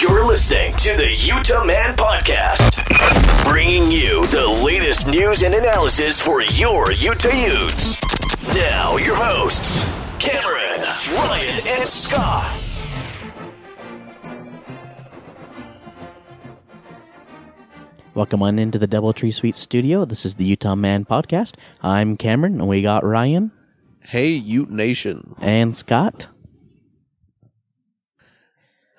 You're listening to the Utah Man Podcast, bringing you the latest news and analysis for your Utah Utes. Now, your hosts, Cameron, Ryan, and Scott. Welcome on into the Doubletree Suite studio. This is the Utah Man Podcast. I'm Cameron, and we got Ryan Hey, Ute Nation. and Scott.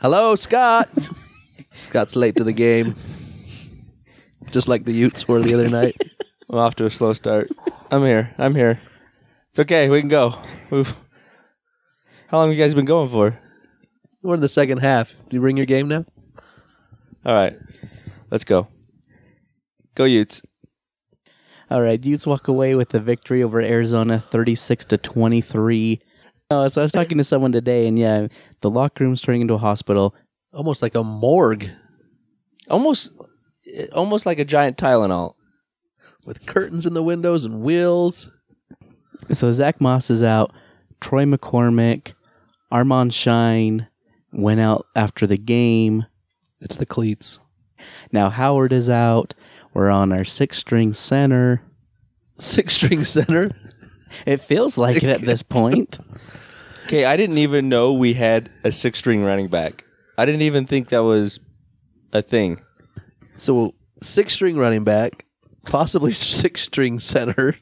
Hello, Scott. Scott's late to the game. Just like the Utes were the other night. I'm off to a slow start. I'm here. I'm here. It's okay. We can go. We've, how long have you guys been going for? We're in the second half. Do you bring your game now? All right. Let's go. Go Utes. All right, Utes walk away with the victory over Arizona, thirty-six to twenty-three. Oh, so I was talking to someone today, and yeah, the locker room's turning into a hospital. Almost like a morgue Almost almost like a giant Tylenol. with curtains in the windows and wheels. So Zach Moss is out. Troy McCormick, Armand Shyne went out after the game. It's the cleats. Now Howard is out. We're on our six-string center. Six string center. It feels like it at this point. Okay, I didn't even know we had a six-string running back. I didn't even think that was a thing. So six string running back, possibly six string center.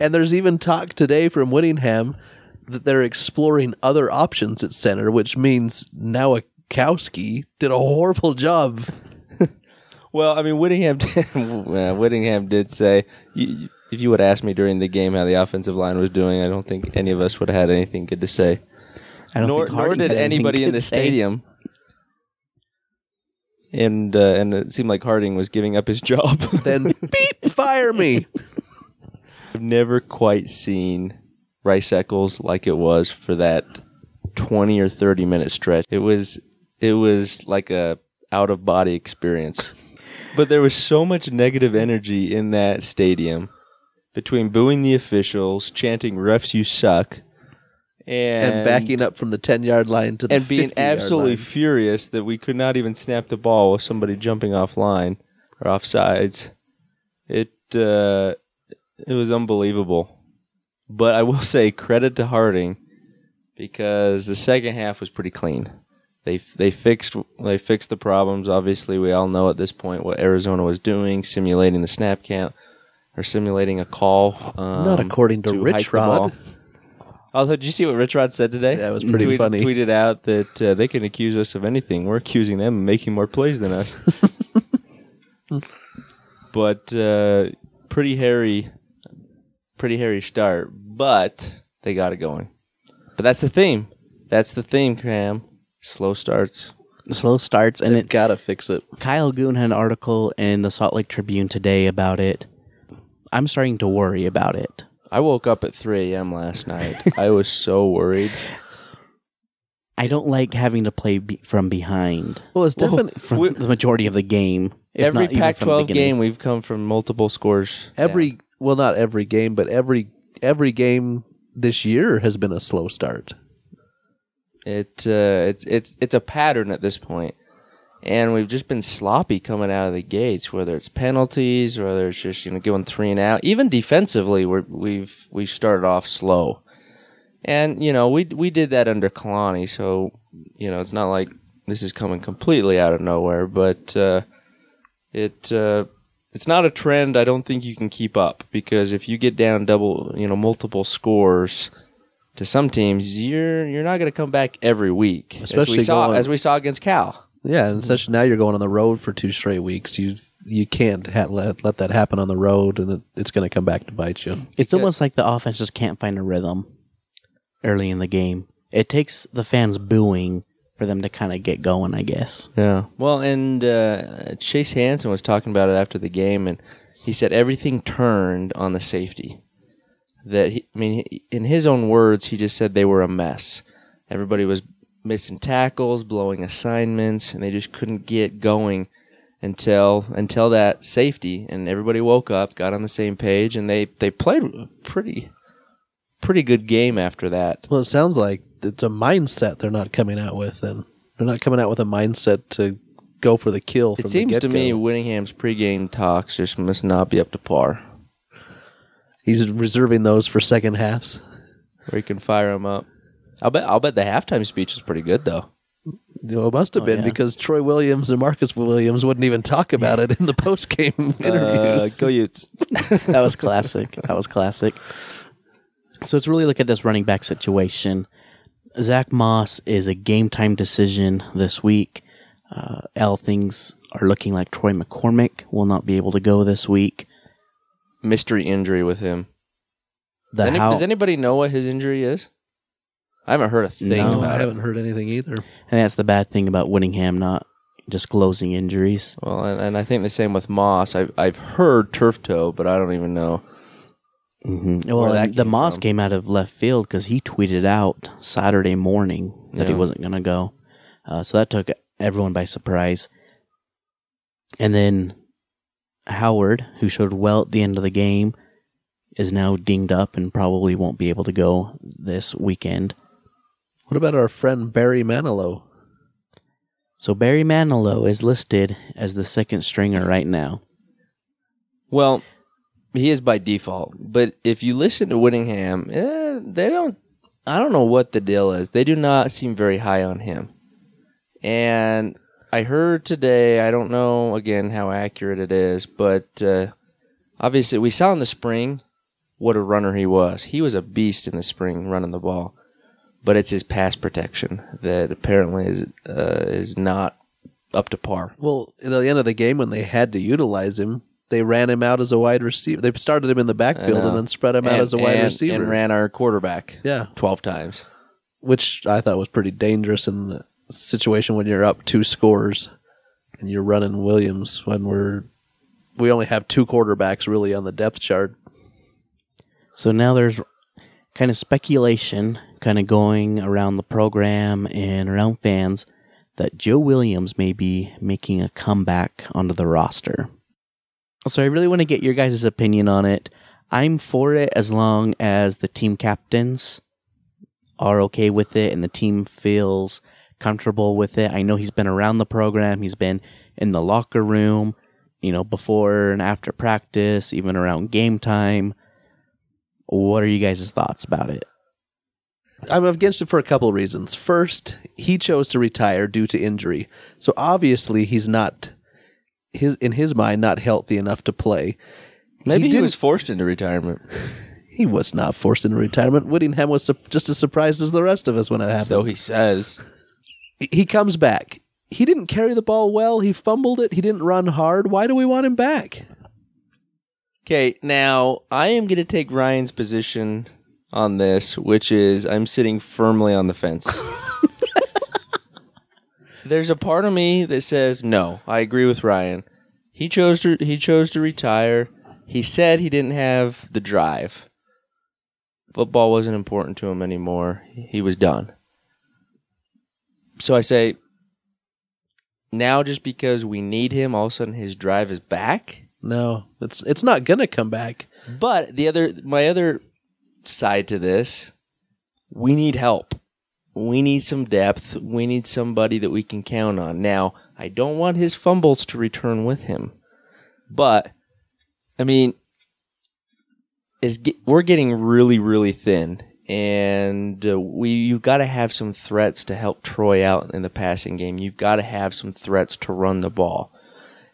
And there's even talk today from Whittingham that they're exploring other options at center, which means Nowakowski did a horrible job. Well, I mean, Whittingham did, Whittingham did say you, if you would ask me during the game how the offensive line was doing, I don't think any of us would have had anything good to say. I don't nor, think nor did anybody in the say. stadium. And uh, and it seemed like Harding was giving up his job. Then beep, fire me. I've never quite seen Rice Eccles like it was for that twenty or thirty minute stretch. It was it was like a out of body experience. but there was so much negative energy in that stadium between booing the officials, chanting "refs, you suck," and, and backing up from the 10 yard line to the and being 50 absolutely furious that we could not even snap the ball with somebody jumping off line or off sides. It uh, it was unbelievable. But I will say credit to Harding because the second half was pretty clean. They they fixed they fixed the problems. Obviously, we all know at this point what Arizona was doing, simulating the snap count or simulating a call. Um, Not according to hike Rich the ball. Rod. Also, did you see what Rich Rod said today? That was pretty funny. Tweeted out that uh, they can accuse us of anything. We're accusing them of making more plays than us. but uh, pretty hairy, pretty hairy start. But they got it going. But that's the theme. That's the theme, Cam. Slow starts. Slow starts, and it Gotta fix it. Kyle Goon had an article in the Salt Lake Tribune today about it. I'm starting to worry about it. I woke up at 3 a.m. last night. I was so worried. I don't like having to play be- from behind Well, it's definitely for we- the majority of the game. if Every not even Pac from the 12 beginning. game, we've come from multiple scores. every well, not every game, but every every game this year has been a slow start. It uh, it's it's it's a pattern at this point, and we've just been sloppy coming out of the gates. Whether it's penalties, whether it's just you know going three and out. Even defensively, we're, we've we started off slow, and you know we we did that under Kalani, so you know it's not like this is coming completely out of nowhere. But uh, it uh, it's not a trend. I don't think you can keep up because if you get down double, you know, multiple scores to some teams, you're you're not going to come back every week, as Especially we saw going- as we saw against Cal. Yeah, and especially now you're going on the road for two straight weeks. You you can't ha- let let that happen on the road, and it, it's going to come back to bite you. It's almost like the offense just can't find a rhythm early in the game. It takes the fans booing for them to kind of get going, I guess. Yeah. Well, and uh, Chase Hansen was talking about it after the game, and he said everything turned on the safety. That he, I mean, in his own words, he just said they were a mess. Everybody was missing tackles, blowing assignments, and they just couldn't get going until until that safety. And everybody woke up, got on the same page, and they they played a pretty pretty good game after that. Well, it sounds like it's a mindset they're not coming out with, and They're not coming out with a mindset to go for the kill. It seems to me get-go. Whittingham's pregame talks just must not be up to par. he's reserving those for second halves. Where you can fire him up. I'll bet. I'll bet the halftime speech is pretty good though. You know, it must have been yeah. because Troy Williams and Marcus Williams wouldn't even talk about it in the post game interviews. Uh, go Utes. that was classic. That was classic. So let's really look at this running back situation. Zach Moss is a game time decision this week. Uh, L things are looking like Troy McCormick will not be able to go this week. Mystery injury with him. Does, any- how- does anybody know what his injury is? I haven't heard a thing No. I about it. haven't heard anything either. and that's the bad thing about Whittingham not disclosing injuries. Well, and, and I think the same with Moss. I've I've heard turf toe, but I don't even know. hmm Well, that the came Moss from. came out of left field because he tweeted out Saturday morning that he wasn't going to go. Uh, so that took everyone by surprise. And then Howard, who showed well at the end of the game, is now dinged up and probably won't be able to go this weekend. What about our friend Barry Manilow? So Barry Manilow is listed as the second stringer right now. Well, he is by default. But if you listen to Whittingham, eh, they don't. I don't know what the deal is. They do not seem very high on him. And I heard today. I don't know again how accurate it is, but uh, obviously we saw in the spring what a runner he was. He was a beast in the spring running the ball. But it's his pass protection that apparently is uh, is not up to par. Well, at the end of the game, when they had to utilize him, they ran him out as a wide receiver. They started him in the backfield and then spread him out as a wide and- receiver. and ran our quarterback yeah, twelve times. which I thought was pretty dangerous in the situation when you're up two scores and you're running Williams when we're we only have two quarterbacks really on the depth chart. So now there's kind of speculation kind of going around the program and around fans that Joe Williams may be making a comeback onto the roster. So I really want to get your guys' opinion on it. I'm for it as long as the team captains are okay with it and the team feels comfortable with it. I know he's been around the program, he's been in the locker room, you know, before and after practice, even around game time. What are you guys' thoughts about it? I'm against it for a couple of reasons. First, he chose to retire due to injury. So obviously he's not his in his mind not healthy enough to play. Maybe he, didn't- was forced into retirement. He was not forced into retirement. Whittingham was su- just as surprised as the rest of us when it happened. So he says. he, he comes back. He didn't carry the ball well. He fumbled it. He didn't run hard. Why do we want him back? Okay, now I am going to take Ryan's position on this, which is I'm sitting firmly on the fence. There's a part of me that says no. I agree with Ryan. He chose to he chose to retire. He said he didn't have the drive. Football wasn't important to him anymore. He was done. So I say now just because we need him all of a sudden his drive is back? No, it's it's not gonna come back. But the other, my other side to this, we need help. We need some depth. We need somebody that we can count on. Now, I don't want his fumbles to return with him, but I mean, is we're getting really, really thin, and uh, we you've got to have some threats to help Troy out in the passing game. You've got to have some threats to run the ball,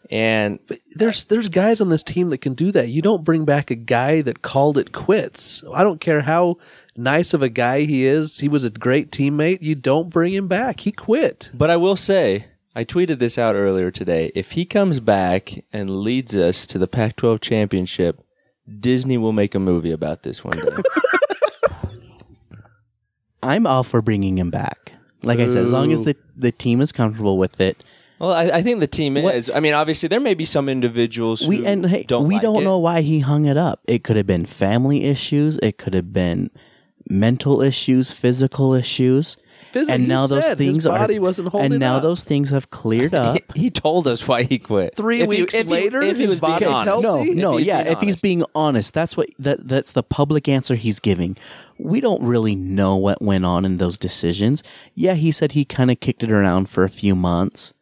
and There's there's guys on this team that can do that. You don't bring back a guy that called it quits. I don't care how nice of a guy he is. He was a great teammate. You don't bring him back. He quit. But I will say, I tweeted this out earlier today. If he comes back and leads us to the Pac 12 championship, Disney will make a movie about this one day. I'm all for bringing him back. Like I said, as long as the, the team is comfortable with it. Well, I, I think the team is. I mean, obviously, there may be some individuals We who and hey, don't we like don't it. know why he hung it up. It could have been family issues. It could have been mental issues, physical issues. Physically, and now those said things his body are wasn't holding and now up. those things have cleared up. He told us why he quit. Three If he- weeks if later, if he his was being body's honest. healthy? No, If no, he's yeah. being If he's honest. being honest, that's what that that's the public answer he's giving. We don't really know what went on in those decisions. Yeah, he said he kind of kicked it around for a few months,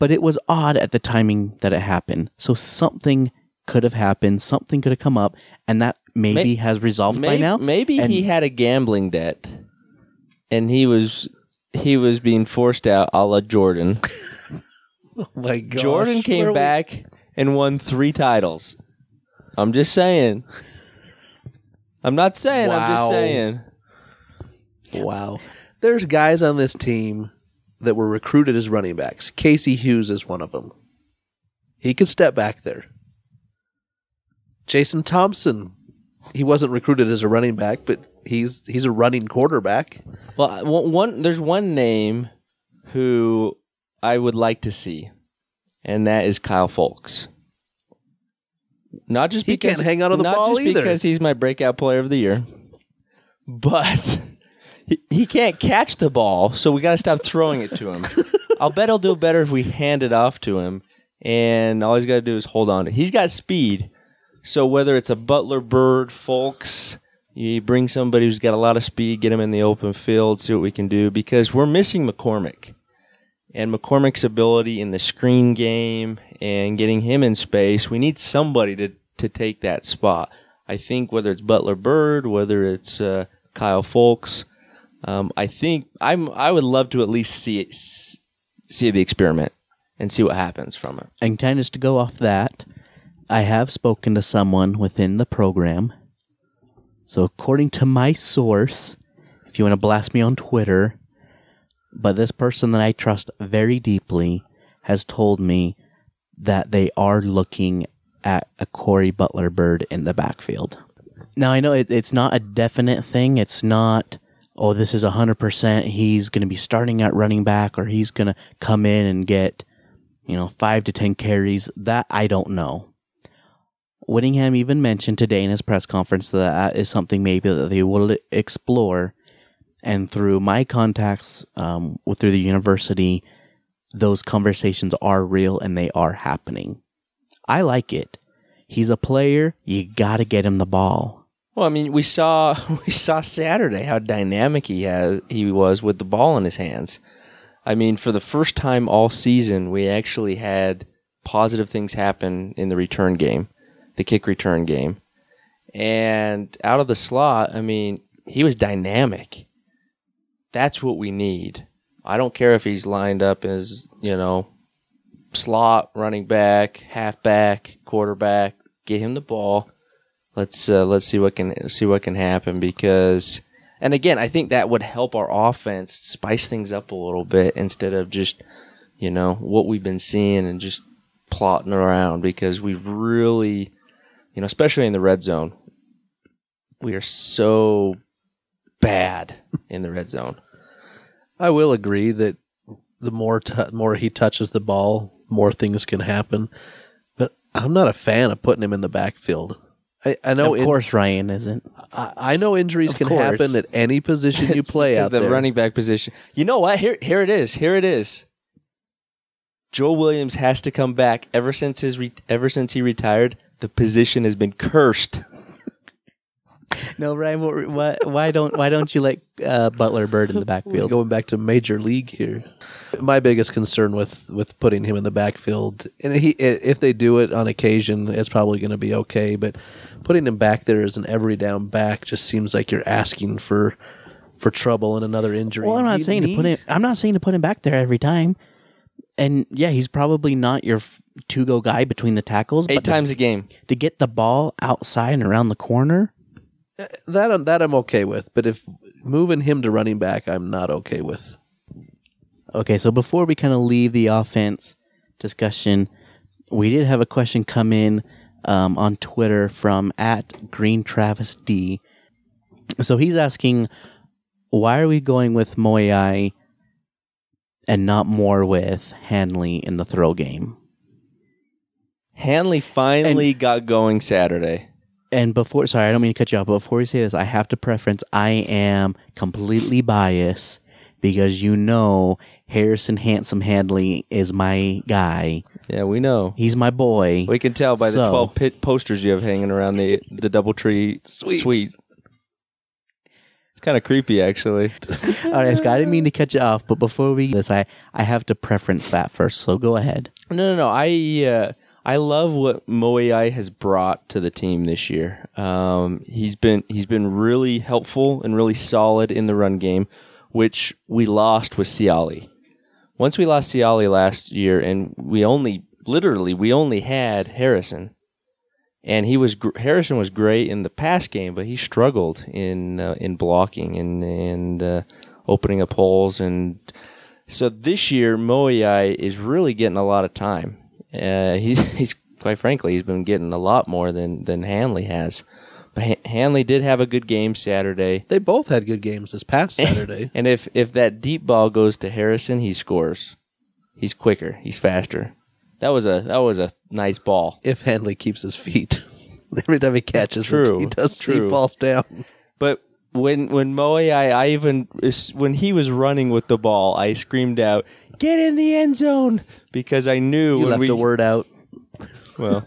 but it was odd at the timing that it happened. So something could have happened, something could have come up, and that maybe May- has resolved by now. maybe And- he had a gambling debt, and he was he was being forced out, a la Jordan. Oh my gosh. Jordan Where came we- back and won three titles. I'm just saying. I'm not saying. I'm just saying. Wow. There's guys on this team that were recruited as running backs. Casey Hughes is one of them. He could step back there. Jason Thompson, he wasn't recruited as a running back, but he's he's a running quarterback. Well, one, there's one name who I would like to see, and that is Kyle Fulks. Not just He because can't hang out on the not ball just either. because he's my breakout player of the year, but he, he can't catch the ball, so we got to stop throwing it to him. I'll bet he'll do better if we hand it off to him, and all he's got to do is hold on. to it. He's got speed, so whether it's a Butler Bird, Fulks, you bring somebody who's got a lot of speed, get him in the open field, see what we can do, because we're missing McCormick. And McCormick's ability in the screen game and getting him in space, we need somebody to, to take that spot. I think whether it's Butler-Byrd, whether it's uh, Kyle Fulks, um, I think I'm. I would love to at least see it, see the experiment and see what happens from it. And kind of just to go off that, I have spoken to someone within the program. So, according to my source, if you want to blast me on Twitter, but this person that I trust very deeply has told me that they are looking at a Cory Butler-Byrd in the backfield. Now, I know it, it's not a definite thing. It's not, oh, this is 100%. He's going to be starting at running back or he's going to come in and get you know, five to 10 carries. That I don't know. Whittingham even mentioned today in his press conference that that is something maybe that they will explore. And through my contacts um, through the university, those conversations are real and they are happening. I like it. He's a player. You got to get him the ball. Well, I mean, we saw we saw Saturday how dynamic he has he was with the ball in his hands. I mean, for the first time all season, we actually had positive things happen in the return game, the kick return game. And out of the slot, I mean, he was dynamic. That's what we need. I don't care if he's lined up as, you know, slot, running back, halfback, quarterback. Get him the ball. Let's uh, let's see what can see what can happen because and again, I think that would help our offense spice things up a little bit instead of just, you know, what we've been seeing and just plotting around because we've really, you know, especially in the red zone, we are so bad in the red zone. I will agree that the more t- more he touches the ball, more things can happen. But I'm not a fan of putting him in the backfield. I, I know, of in- course, Ryan isn't. I, I know injuries Of can course. happen at any position you play out the there. running back position. You know what? Here, here it is. Here it is. Joe Williams has to come back. Ever since his re- ever since he retired, the position has been cursed. No, Ryan. What, what, why don't Why don't you let uh, Butler-Byrd in the We're backfield? going back to major league here. My biggest concern with with putting him in the backfield, and he if they do it on occasion, it's probably going to be okay. But putting him back there as an every down back just seems like you're asking for for trouble and another injury. Well, I'm not You saying to put him. I'm not saying to put him back there every time. And yeah, he's probably not your two go guy between the tackles. Eight but to- times a game. to get the ball outside and around the corner. That. I'm- That I'm okay with, but if moving him to running back, I'm not okay with. Okay, so before we kind of leave the offense discussion, we did have a question come in um, on Twitter from at Green Travis D. So he's asking, why are we going with Moeai and not more with Handley in the throw game? Handley finally got going Saturday. And before, sorry, I don't mean to cut you off, but before we say this, I have to preference I am completely biased because you know Harrison Handsome Handley is my guy. Yeah, we know. He's my boy. We can tell by the So- 12 pit posters you have hanging around the the DoubleTree suite. It's kind of creepy, actually. All right, Scott, I didn't mean to cut you off, but before we this, I I have to preference that first. So go ahead. No, no, no. I uh, I love what Moeai has brought to the team this year. Um, he's been he's been really helpful and really solid in the run game, which we lost with Ciali. Once we lost Ciali last year, and we only literally we only had Harrison, and he was Harrison was great in the pass game, but he struggled in uh, in blocking and and uh, opening up holes and so this year, Moeai is really getting a lot of time. Uh, he's, he's quite frankly, he's been getting a lot more than than Handley has. But Han- Handley did have a good game Saturday, They both had good games this past Saturday. and if if that deep ball goes to Harrison, he scores. He's quicker. He's faster. That was a that was a nice ball. if Hanley keeps his feet. Every time he catches True, it, he does true. he falls down. But when when Moeai, I, I even when he was running with the ball, I screamed out, "Get in the end zone!" because I knew You when left we a word out. Well,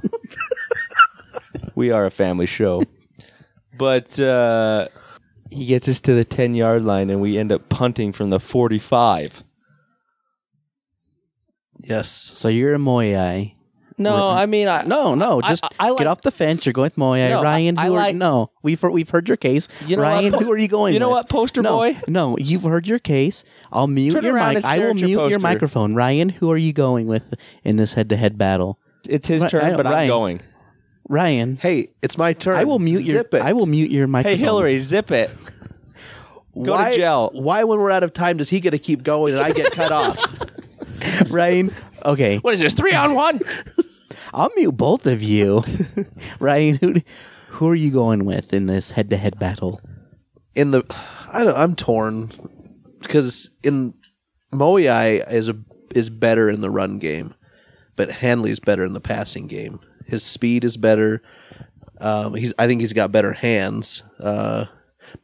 we are a family show. But uh, he gets us to the 10 yard line and we end up punting from the 45. Yes. So you're a Moeai. No, I mean, I, No, no, I- just I- I like- get off the fence. You're going with Moeai. No, I- Ryan, I who are, like- no, we've heard, we've heard your case. You know what, Ryan, po- who are you going? you know with? what, poster no, boy? No, you've heard your case. I'll mute Turn your around mic. and I stare will at your mute your poster. microphone. Ryan, who are you going with in this head-to-head battle? it's his Ri- turn, I know, but I'm Ryan. going. Ryan, Hey, it's my turn. I will mute your. Zip it. I will mute your microphone. Hey. Hillary, zip it. Go why, to jail. Why, when we're out of time, does he get to keep going and I get cut off? Ryan. Okay, What is this, three on one? I'll mute both of you. Ryan, who who are you going with in this head-to-head battle? In the, I don't. I'm torn because in Moeai is a is better in the run game, but Handley's better in the passing game. His speed is better. Um, he's. I think he's got better hands. Uh,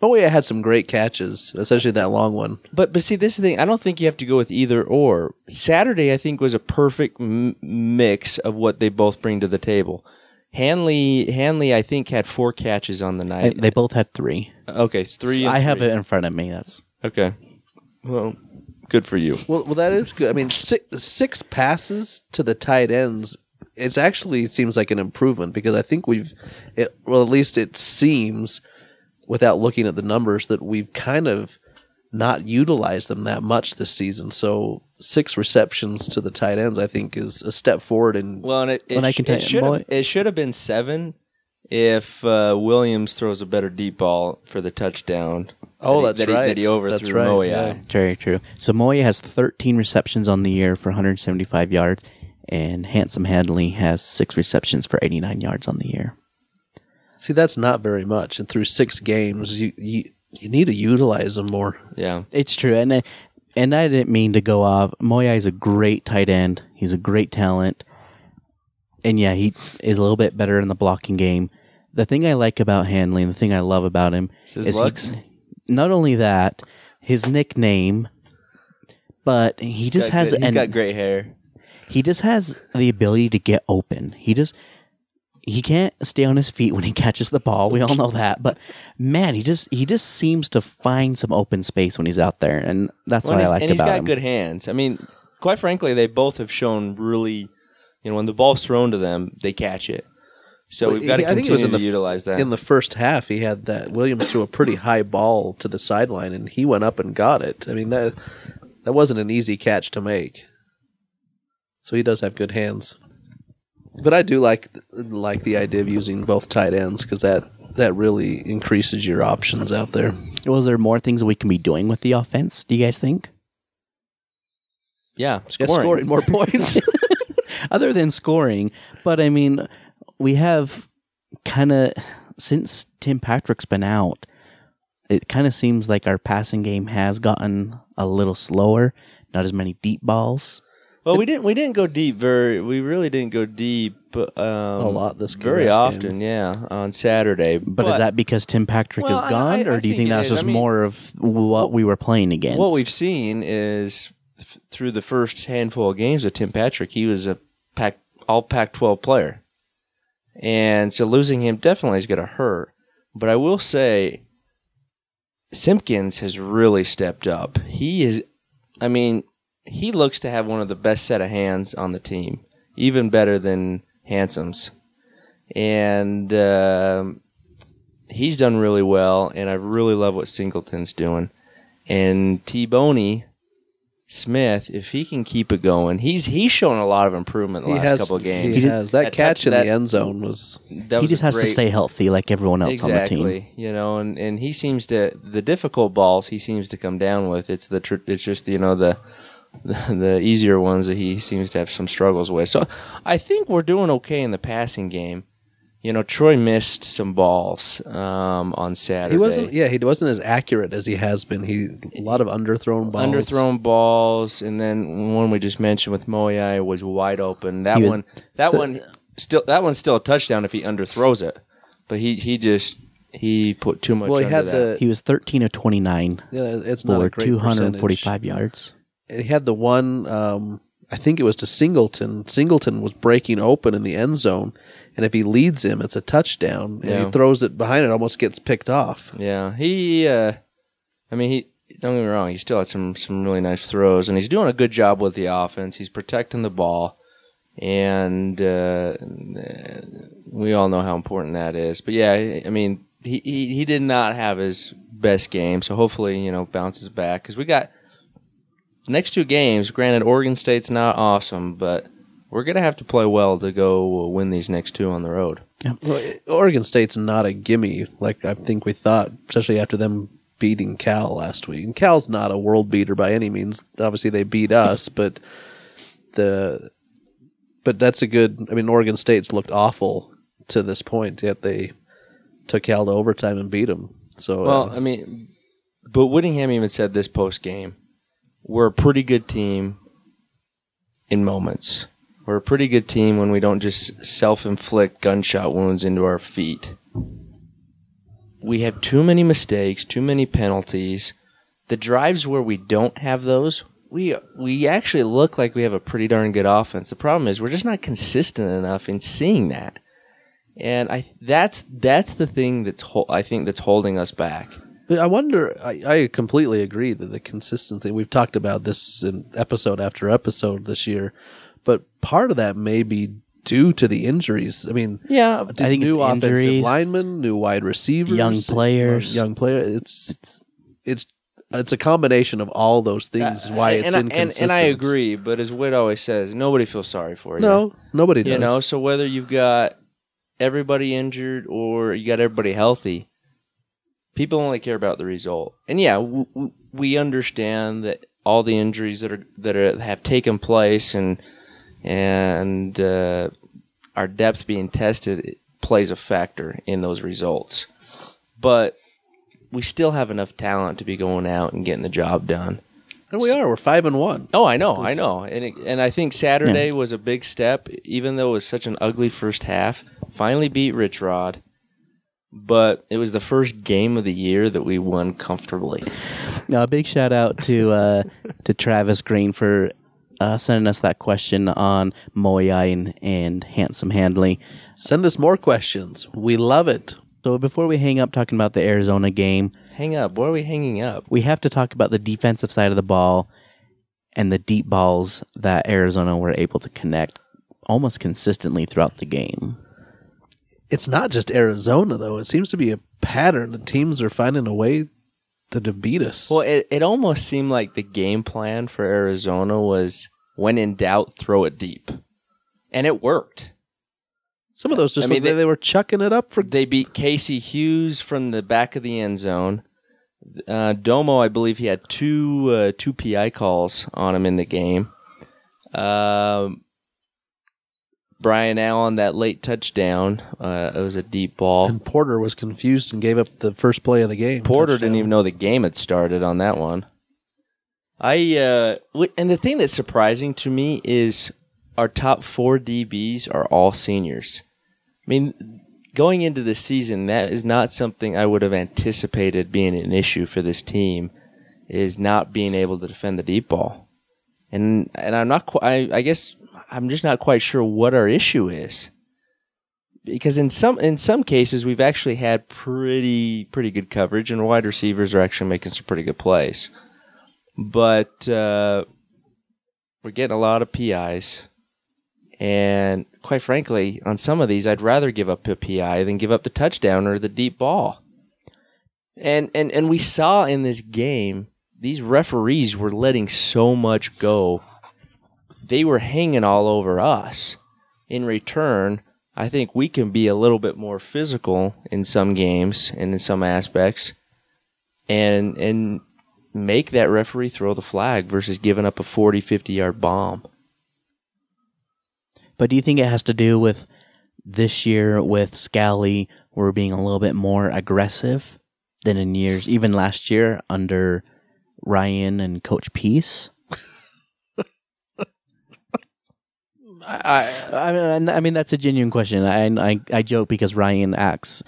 Moeai had some great catches, especially that long one. But but see, this is the thing. I don't think you have to go with either or. Saturday, I think, was a perfect m- mix of what they both bring to the table. Handley, Handley, I think, had four catches on the I, night. they both had three. okay, it's three. and I have it in front of me. That's Okay, well, good for you. Well, well, that is good. I mean, six, six passes to the tight ends. It's actually it seems like an improvement because I think we've, it, well, at least it seems, without looking at the numbers, that we've kind of not utilized them that much this season. So six receptions to the tight ends, I think, is a step forward. In Well, and it, it, Well, I sh- can tell it you, should have it should have been seven if uh, Williams throws a better deep ball for the touchdown. Oh, that he- that's that he, right. That he overthrew That's right, Moeai. yeah. very true. So Moeai has 13 receptions on the year for 175 yards, and Handsome Handley has six receptions for 89 yards on the year. see, that's not very much. And through six games, you you, you need to utilize them more. Yeah. It's true, and I- and I didn't mean to go off. Moeai is a great tight end. He's a great talent, and yeah, he is a little bit better in the blocking game. The thing I like about Handley, and the thing I love about him, His is he- not only that, his nickname, but he just Got has good- he's an got great hair. he just has the ability to get open. He just he can't stay on his feet when he catches the ball. We all know that. But man, he just he just seems to find some open space when he's out there, and that's Well, what I he's- like and he's got him. good hands. I mean, quite frankly, they both have shown really, you know, when the ball's thrown to them, they catch it. So Well, we've got to he- I think it was continue to the- utilize that. In the first half, he had that Williams threw a pretty high ball to the sideline, and he went up and got it. I mean that that wasn't an easy catch to make. So he does have good hands. But I do like like the idea of using both tight ends because that that really increases your options out there. Was there more things that we can be doing with the offense? Do you guys think? yeah, Yeah, scoring. scoring more points. Other than scoring, but I mean, we have kind of since Tim Patrick's been out, it kind of seems like our passing game has gotten a little slower. Not as many deep balls. Well, we didn't we didn't go deep very. We really didn't go deep um, a lot this very last often. Yeah, on Saturday. But, is that because Tim Patrick Well, is gone, I- or I do you think think that's is. I just mean- more of what we were playing against? what we've seen is th- through the first handful of games with Tim Patrick, he was a pack all Pac-12 player, and so losing him definitely is going to hurt. But I will say, Simpkins has really stepped up. He is, I mean, he looks to have one of the best set of hands on the team, even better than Handsome's, and. um he's done really well, and I really love what Singleton's doing. And T Boney Smith, if he can keep it going, he's he's shown a lot of improvement the He last has, couple of games. He has that, That catch touch- in that- the end zone was That he was a just has to great- stay healthy like everyone else on the team. exactly. You know, and, and he seems to the difficult balls he seems to come down with. It's the tr- it's just you know the, the the easier ones that he seems to have some struggles with. So I think we're doing okay in the passing game. You know, Troy missed some balls um, on Saturday. he wasn't yeah he wasn't as accurate as he has been. He a lot of underthrown balls. underthrown balls, and then one we just mentioned with Moeai was wide open. That He was- one, that one, still that one's still a touchdown if he underthrows it, but he he just he put too much. Well, he under had that. the He was 13 of 29 yeah it's not for 245 yards. percentage. He had the one um, I think it was to Singleton. Singleton was breaking open in the end zone, and if he leads him, it's a touchdown. And Yeah. he throws it behind it, almost gets picked off. Yeah, he. Uh, I mean, he. Don't get me wrong. He still had some some really nice throws, and he's doing a good job with the offense. He's protecting the ball, and uh, we all know how important that is. But yeah, I mean, he he, he did not have his best game, so hopefully you know bounces back because we got next two games. Granted, Oregon State's not awesome, but we're gonna have to play well to go win these next two on the road. Well, Oregon State's not a gimme like I think we thought, especially after them beating Cal last week. And Cal's not a world beater by any means. Obviously, they beat us, but the but that's a good. I mean, Oregon State's looked awful to this point, yet they took Cal to overtime and beat them. So, Well, uh, I mean, but Whittingham even said this post game: "We're a pretty good team in moments. We're a pretty good team when we don't just self-inflict gunshot wounds into our feet. We have too many mistakes, too many penalties. The drives where we don't have those." We we actually look like we have a pretty darn good offense. The problem is we're just not consistent enough in seeing that, and I that's that's the thing that's hol- I think that's holding us back. I wonder. I, I completely agree that the consistency. We've talked about this in episode after episode this year, but part of that may be due to the injuries. I mean, Yeah, I think new it's offensive injuries, linemen, new wide receivers, young uh, players. young player. It's it's it's a combination of all those things. is why it's and, I- and, inconsistent. and I agree, but as Whit always says, nobody feels sorry for you. No, nobody does. you know. So whether you've got everybody injured or you got everybody healthy, people only care about the result. And yeah, w- w- we understand that all the injuries that are that are, have taken place and and uh, our depth being tested plays a factor in those results, but we still have enough talent to be going out and getting the job done. and we are. We're five and one. Oh, I know, I know, and it, and I think Saturday was a big step, even though it was such an ugly first half. Finally beat Rich Rod, but it was the first game of the year that we won comfortably. Now, A big shout out to uh, to Travis Green for uh, sending us that question on Moeai and, and Handsome Handley. Send us more questions. We love it. So before we hang up talking about the Arizona game, Hang up! Where are we hanging up? we have to talk about the defensive side of the ball and the deep balls that Arizona were able to connect almost consistently throughout the game. It's not just Arizona though. It seems to be a pattern. The teams are finding a way to, to beat us. Well, it it almost seemed like the game plan for Arizona was when in doubt, throw it deep, and it worked. Some of those just I mean, they- they were chucking it up for They beat Casey Hughes from the back of the end zone. Uh, Domo, I believe he had two uh, two PI calls on him in the game. Um, Brian Allen, that late touchdown, uh, it was a deep ball. And Porter was confused and gave up the first play of the game. Porter Touchdown. didn't even know the game had started on that one. I uh, w- and the thing that's surprising to me is our top four DBs are all seniors. I mean, going into the season, that is not something I would have anticipated being an issue for this team. Is not being able to defend the deep ball, and and I'm not. Qu- I I guess I'm just not quite sure what our issue is. Because in some in some cases we've actually had pretty pretty good coverage, and wide receivers are actually making some pretty good plays but uh, we're getting a lot of PIs. And quite frankly, on some of these, I'd rather give up a PI than give up the touchdown or the deep ball. And and and we saw in this game, these referees were letting so much go. They were hanging all over us. In return, I think we can be a little bit more physical in some games and in some aspects. And and make that referee throw the flag versus giving up a 40, 50 yard bomb. But do you think it has to do with this year with Scalley, we're being a little bit more aggressive than in years, even last year under Ryan and Coach Pease? I, I mean, I mean that's a genuine question. I, I I joke because Ryan acts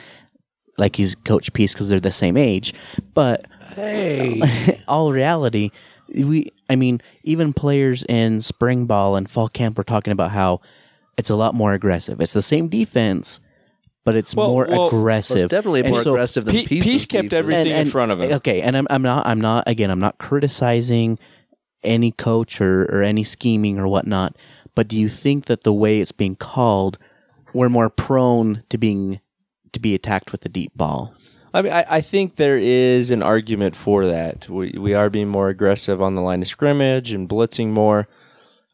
like he's Coach Pease because they're the same age, but Hey, all reality, we I mean, even players in spring ball and fall camp were talking about how it's a lot more aggressive. It's the same defense, but it's Well, more well, aggressive. it's definitely more so- aggressive than Pe- Pease's Pease kept defense. everything in front of him. Okay, and I'm I'm not I'm not again I'm not criticizing any coach or, or any scheming or whatnot, but do you think that the way it's being called, we're more prone to being to be attacked with the deep ball? I mean, I, I think there is an argument for that. We we are being more aggressive on the line of scrimmage and blitzing more.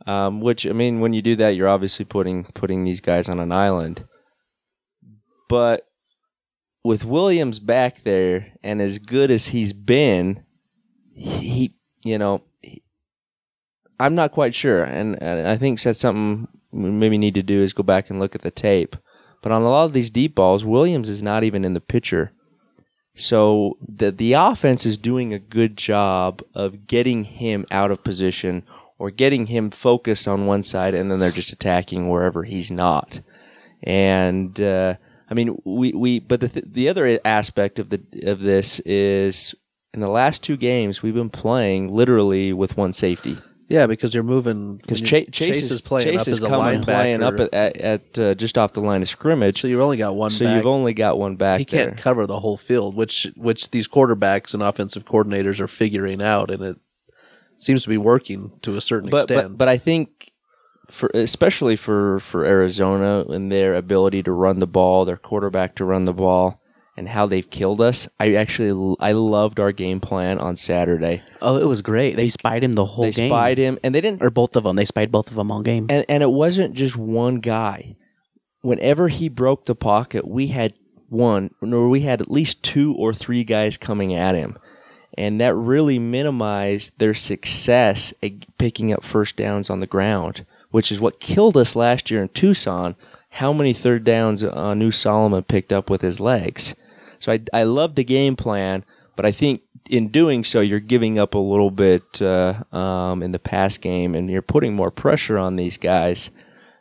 Um, which I mean, when you do that, you're obviously putting putting these guys on an island. But with Williams back there and as good as he's been, he you know, he, I'm not quite sure, and, and I think that's something we maybe need to do is go back and look at the tape. But on a lot of these deep balls, Williams is not even in the picture. So the the offense is doing a good job of getting him out of position or getting him focused on one side, and then they're just attacking wherever he's not. And uh, I mean, we, we but the the other aspect of the of this is in the last two games we've been playing literally with one safety yeah, because you're moving because Chase, you're- is playing Chase up is as a coming playing up linebacker. at, at, at uh, just off the line of scrimmage. so you've only got one. So back. you've only got one back he there. can't cover the whole field, which which these quarterbacks and offensive coordinators are figuring out, and it seems to be working to a certain but, extent. but but I think for especially for for Arizona and their ability to run the ball, their quarterback to run the ball, and how they've killed us. I actually I loved our game plan on Saturday. Oh, it was great. They spied him the whole They game. They spied him, and they didn't. or both of them. They spied both of them all game. And and it wasn't just one guy. Whenever he broke the pocket, we had one, or we had at least two or three guys coming at him. And that really minimized their success at picking up first downs on the ground, which is what killed us last year in Tucson. How many third downs uh, Anu Solomon picked up with his legs? So I, I love the game plan, but I think in doing so, you're giving up a little bit uh, um, in the pass game, and you're putting more pressure on these guys.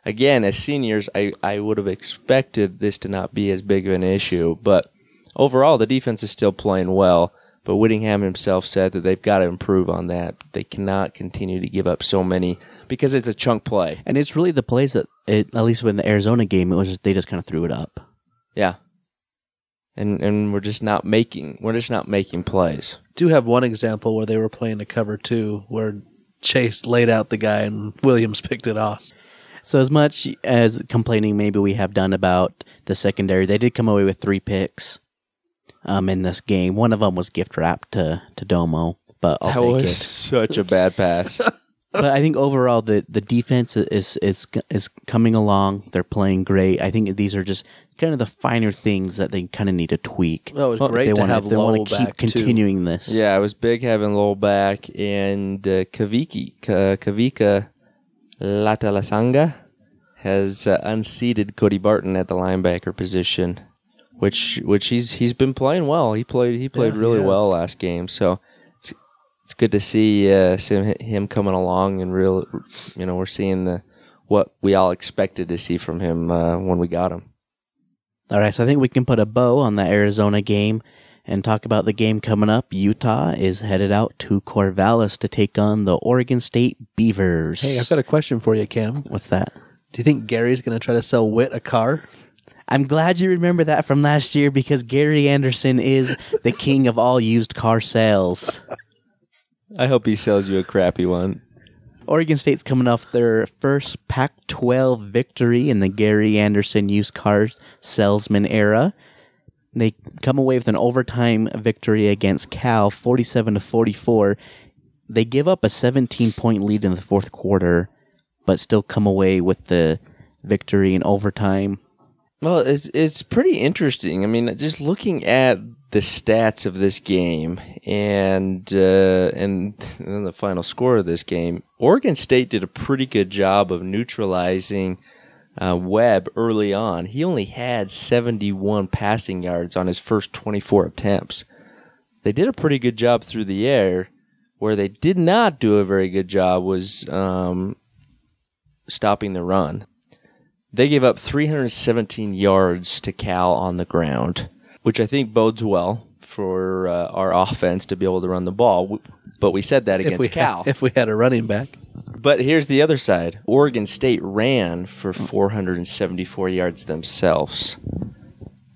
Again, as seniors, I, I would have expected this to not be as big of an issue, but overall, the defense is still playing well. But Whittingham himself said that they've got to improve on that. They cannot continue to give up so many because it's a chunk play. And it's really the plays that, it, at least in the Arizona game, it was just, they just kind of threw it up. Yeah. And and we're just not making we're just not making plays. do have one example where they were playing a cover two, where Chase laid out the guy and Williams picked it off. So as much as complaining maybe we have done about the secondary, they did come away with three picks um, in this game. One of them was gift wrapped to, to Domo, but I'll that was it. such a bad pass. but I think overall the the defense is is is coming along. They're playing great. I think these are just kind of the finer things that they kind of need to tweak. Oh, it was if great they to wanna- have they wanna keep back, too. continuing this. yeah, it was big having Lowell back and uh, Kaviki Ka- Kavika Luafatasaga has uh, unseated Cody Barton at the linebacker position, which which he's he's been playing well. He played he played Yeah, really he well last game. So it's it's good to see uh, see him coming along and real. You know, we're seeing the what we all expected to see from him uh, when we got him. All right, so I think we can put a bow on the Arizona game and talk about the game coming up. Utah is headed out to Corvallis to take on the Oregon State Beavers. Hey, I've got a question for you, Cam. What's that? Do you think Gary's going to try to sell Witt a car? I'm glad you remember that from last year because Gary Anderson is the king of all used car sales. I hope he sells you a crappy one. Oregon State's coming off their first Pac 12 victory in the Gary Anderson used cars salesman era. They come away with an overtime victory against Cal, 47 to 44. They give up a 17 point lead in the fourth quarter, but still come away with the victory in overtime. Well, it's it's pretty interesting. I mean, just looking at the stats of this game and uh, and then the final score of this game, Oregon State did a pretty good job of neutralizing uh, Webb early on. He only had 71 passing yards on his first 24 attempts. They did a pretty good job through the air. Where they did not do a very good job was um, stopping the run. They gave up 317 yards to Cal on the ground which I think bodes well for uh, our offense to be able to run the ball. But we said that against if Cal. Had, if we had a running back. But here's the other side. Oregon State ran for 474 yards themselves.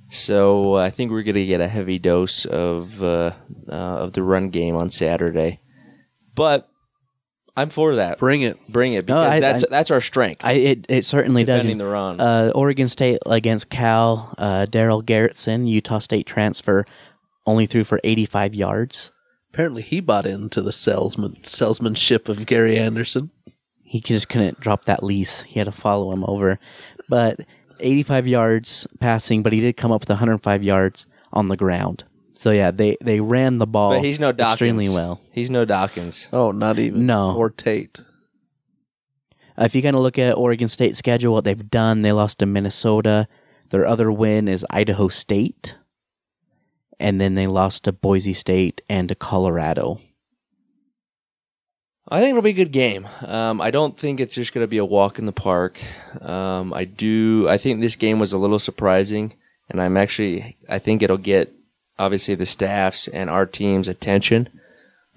So uh, I think we're going to get a heavy dose of uh, uh, of the run game on Saturday. But I'm for that. Bring it. Bring it No, because I- that's I- that's our strength. I, it, it certainly does. Defending the run. Uh, Oregon State against Cal, uh, Darell Garretson, Utah State transfer, only threw for 85 yards. Apparently, he bought into the salesman salesmanship of Gary Anderson. He just couldn't drop that lease. He had to follow him over. But 85 yards passing, but he did come up with 105 yards on the ground. So yeah, they, they ran the ball but he's no Dawkins. extremely well. He's no Dawkins. Oh, not even. No. Or Tate. Uh, if you kind of look at Oregon State's schedule, what they've done, they lost to Minnesota. Their other win is Idaho State. And then they lost to Boise State and to Colorado. I think it'll be a good game. Um, I don't think it's just going to be a walk in the park. Um, I do. I think this game was a little surprising, and I'm actually. I think it'll get obviously the staff's and our team's attention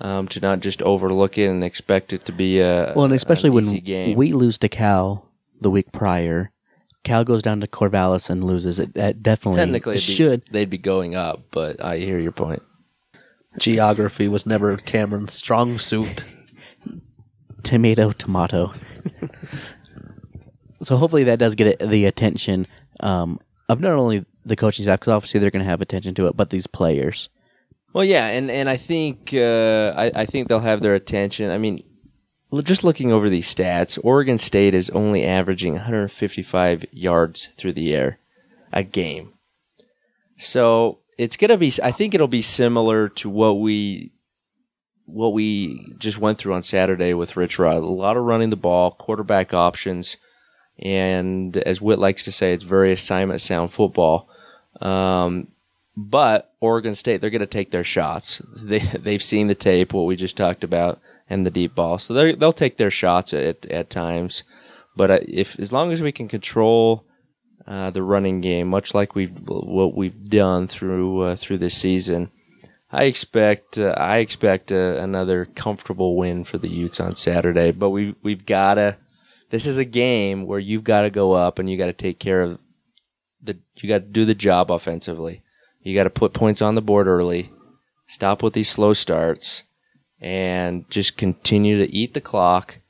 um, to not just overlook it and expect it to be a Well, and especially when game. we lose to Cal the week prior, Cal goes down to Corvallis and loses. It that definitely technically it'd be- should. they'd be going up, but I hear your point. Geography was never Cameron's strong suit. tomato tomato so hopefully that does get the attention um, of not only the coaching staff because obviously they're going to have attention to it but these players Well, yeah, and, and I think uh, I, I think they'll have their attention. I mean, just looking over these stats, Oregon State is only averaging 155 yards through the air a game. So it's gonna be. I think it'll be similar to what we what we just went through on Saturday with Rich Rod. A lot of running the ball, quarterback options, and as Whitt likes to say, it's very assignment sound football. Um, but Oregon State, they're going to take their shots. They they've seen the tape, what we just talked about, and the deep ball, so they they'll take their shots at at times. But uh, if as long as we can control uh, the running game, much like we what we've done through uh, through this season, I expect uh, I expect uh, another comfortable win for the Utes on Saturday. But we we've gotta. This is a game where you've got to go up and you got to take care of the. You got to do the job offensively. You got to put points on the board early. Stop with these slow starts, and just continue to eat the clock.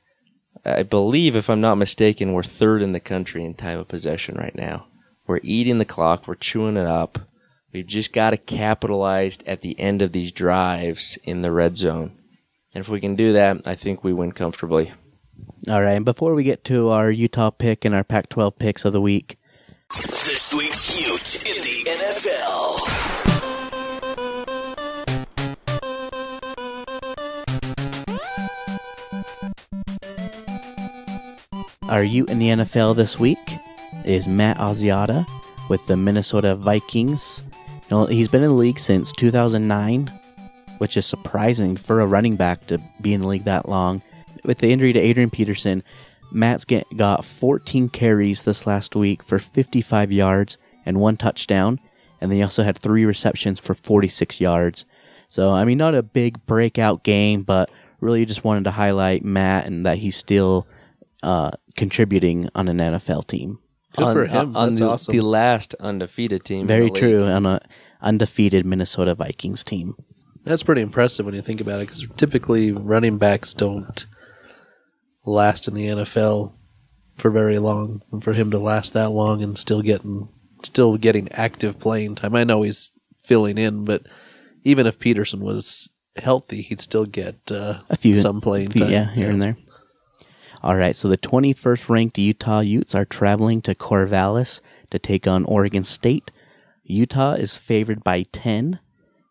I believe, if I'm not mistaken, we're third in the country in time of possession right now. We're eating the clock. We're chewing it up. We've just got to capitalize at the end of these drives in the red zone. And if we can do that, I think we win comfortably. all right and before we get to our utah pick and our pac 12 picks of the week This week's Ute in the NFL. our Ute in the nfl this week is matt Asiata with the minnesota vikings you know, he's been in the league since 2009 which is surprising for a running back to be in the league that long. With the injury to Adrian Peterson, Matt's get, got 14 carries this last week for 55 yards and one touchdown, and then he also had three receptions for 46 yards. So, I mean, not a big breakout game, but really just wanted to highlight Matt and that he's still uh, contributing on an NFL team. Good on, for him. on That's the, awesome. the last undefeated team. in Very the true on a undefeated Minnesota Vikings team. That's pretty impressive when you think about it, because typically running backs don't last in the NFL for very long. And for him to last that long and still getting still getting active playing time, I know he's filling in, but even if Peterson was healthy, he'd still get uh, A few some playing few- time. yeah, here and there. All right, so the 21st ranked Utah Utes are traveling to Corvallis to take on Oregon State. Utah is favored by 10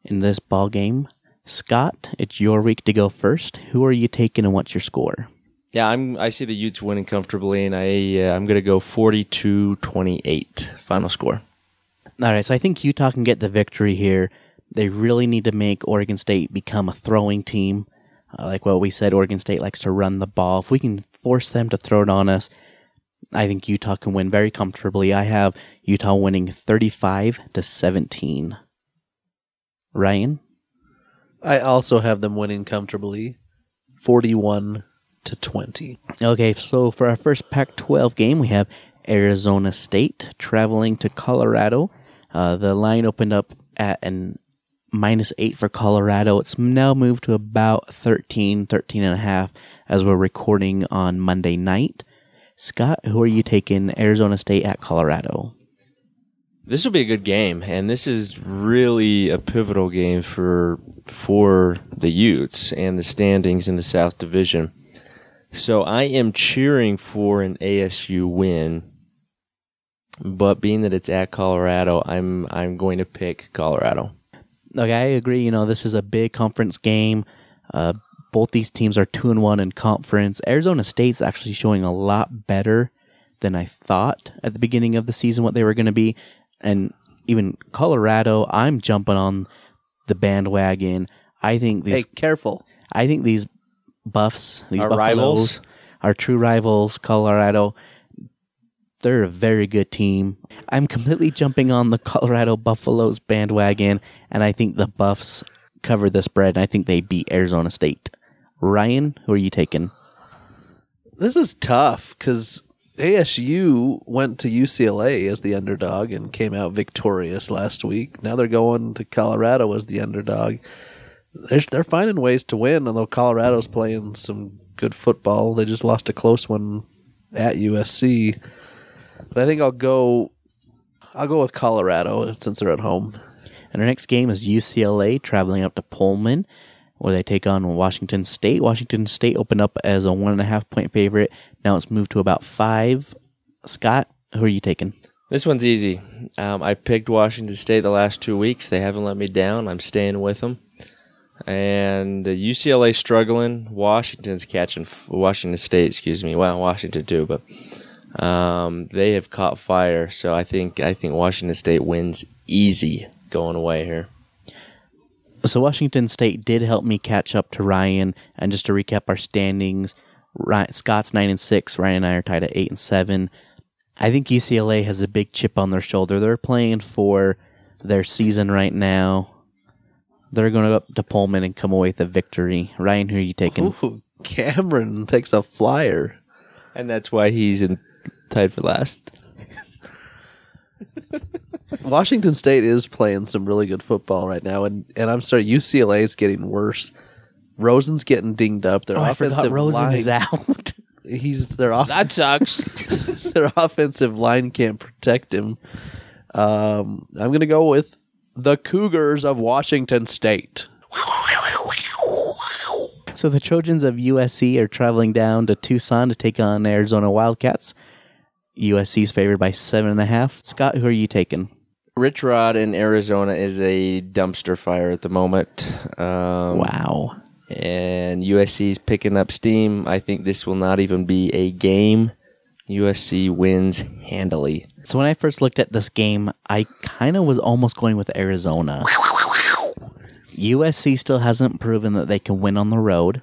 in this ball game. Scott, it's your week to go first. Who are you taking and what's your score? Yeah, I'm. I see the Utes winning comfortably, and I uh, I'm going to go 42-28 final score. All right, so I think Utah can get the victory here. They really need to make Oregon State become a throwing team. Uh, like what we said, Oregon State likes to run the ball. If we can force them to throw it on us, I think Utah can win very comfortably. I have Utah winning 35 to 17. Ryan? I also have them winning comfortably, forty-one to twenty. Okay, so for our first Pac 12 game, we have Arizona State traveling to Colorado. Uh, the line opened up at an minus 8 for Colorado. It's now moved to about 13, 13 and a half as we're recording on Monday night. Scott, who are you taking Arizona State at Colorado? This will be a good game, and this is really a pivotal game for for the Utes and the standings in the South Division. So I am cheering for an ASU win, but being that it's at Colorado, I'm I'm going to pick Colorado. Okay, I agree. You know, this is a big conference game. Uh, both these teams are two and one in conference. Arizona State's actually showing a lot better than I thought at the beginning of the season what they were going to be, and even Colorado. I'm jumping on the bandwagon. I think these. Hey, careful! I think these Buffs, these Our Buffaloes, rivals? our true rivals, Colorado. They're a very good team. I'm completely jumping on the Colorado Buffaloes bandwagon, and I think the Buffs cover the spread. And I think they beat Arizona State. Ryan, who are you taking? This is tough because ASU went to UCLA as the underdog and came out victorious last week. Now they're going to Colorado as the underdog. They're, they're finding ways to win, although Colorado's playing some good football. They just lost a close one at USC. But I think I'll go. I'll go with Colorado since they're at home. And our next game is UCLA traveling up to Pullman, where they take on Washington State. Washington State opened up as a one and a half point favorite. Now it's moved to about five. Scott, who are you taking? This one's easy. Um, I picked Washington State the last two weeks. They haven't let me down. I'm staying with them. And UCLA struggling. Washington's catching Washington State. Excuse me. Well, Washington too, but um, they have caught fire. So I think I think Washington State wins easy going away here. So Washington State did help me catch up to Ryan. And just to recap our standings, Ryan, Scott's nine and six. Ryan and I are tied at eight and seven. I think UCLA has a big chip on their shoulder. They're playing for their season right now. They're going to go up to Pullman and come away with a victory. Ryan, who are you taking? Ooh, Cameron takes a flyer. And that's why he's in, tied for last. Washington State is playing some really good football right now, and, and I'm sorry, UCLA is getting worse. Rosen's getting dinged up. Their Oh, I offensive forgot Rosen line, is out. He's their off, That sucks. their offensive line can't protect him. Um, I'm going to go with the Cougars of Washington State. So the Trojans of USC are traveling down to Tucson to take on Arizona Wildcats. USC is favored by seven and a half. Scott, who are you taking? Rich Rod in Arizona is a dumpster fire at the moment. Um, Wow. and USC is picking up steam. I think this will not even be a game. USC wins handily. So when I first looked at this game, I kind of was almost going with Arizona. USC still hasn't proven that they can win on the road.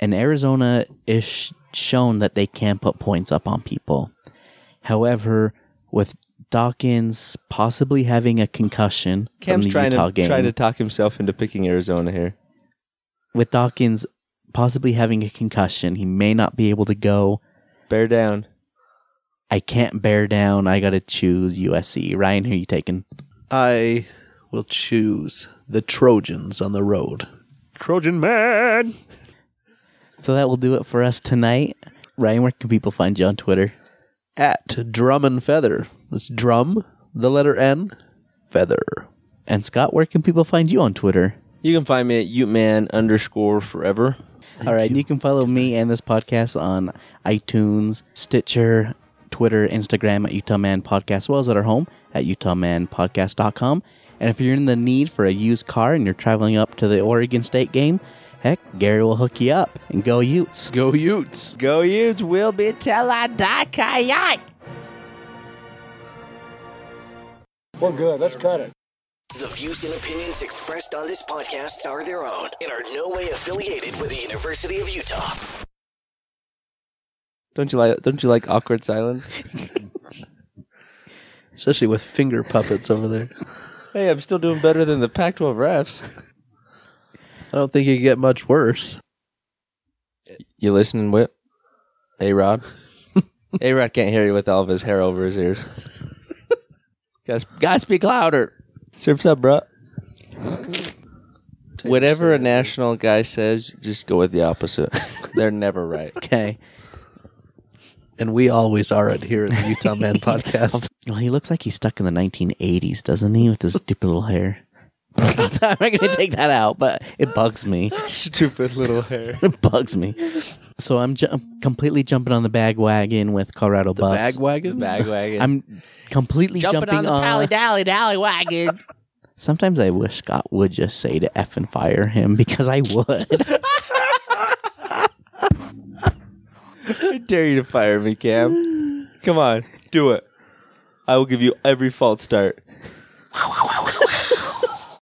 And Arizona is sh- shown that they can put points up on people. However, with Dawkins possibly having a concussion Cam's from the trying Utah to game, trying to talk himself into picking Arizona here. with Dawkins possibly having a concussion, he may not be able to go. Bear down. I can't bear down. I got to choose USC. Ryan, who are you taking? I will choose the Trojans on the road. Trojan man. So that will do it for us tonight. Ryan, where can people find you on Twitter? At Drum and Feather. That's drum, the letter N, feather. And Scott, where can people find you on Twitter? You can find me at Uteman underscore forever. All right, you. you can follow me and this podcast on iTunes, Stitcher, Twitter, Instagram at Utah Man Podcast, as well as at our home at UtahManPodcast.com. And if you're in the need for a used car and you're traveling up to the Oregon State game, heck, Gary will hook you up and go Utes. Go Utes. Go Utes We'll be till I die, kayak. We're good. Let's cut it. The views and opinions expressed on this podcast are their own and are no way affiliated with the University of Utah. Don't you like? Don't you like awkward silence? Especially with finger puppets over there. hey, I'm still doing better than the Pac-12 refs. I don't think you could get much worse. You listening, Whip? A Rod. A Rod can't hear you with all of his hair over his ears. Guys, gotta speak louder. Surf's up, bro. Whatever a national guy says, just go with the opposite. They're never right. Okay. And we always are at here at the Utah Man Podcast. Well, he looks like he's stuck in the 1980s, doesn't he, with his stupid little hair? I'm not going to take that out, but it bugs me. Stupid little hair. It bugs me. So I'm, ju- I'm completely jumping on the bag wagon with Colorado The Bus. bag wagon? Bag wagon. I'm completely jumping, on, the pally dally dally wagon. Sometimes I wish Scott would just say to F and fire him because I would. I dare you to fire me, Cam. Come on, do it. I will give you every false start.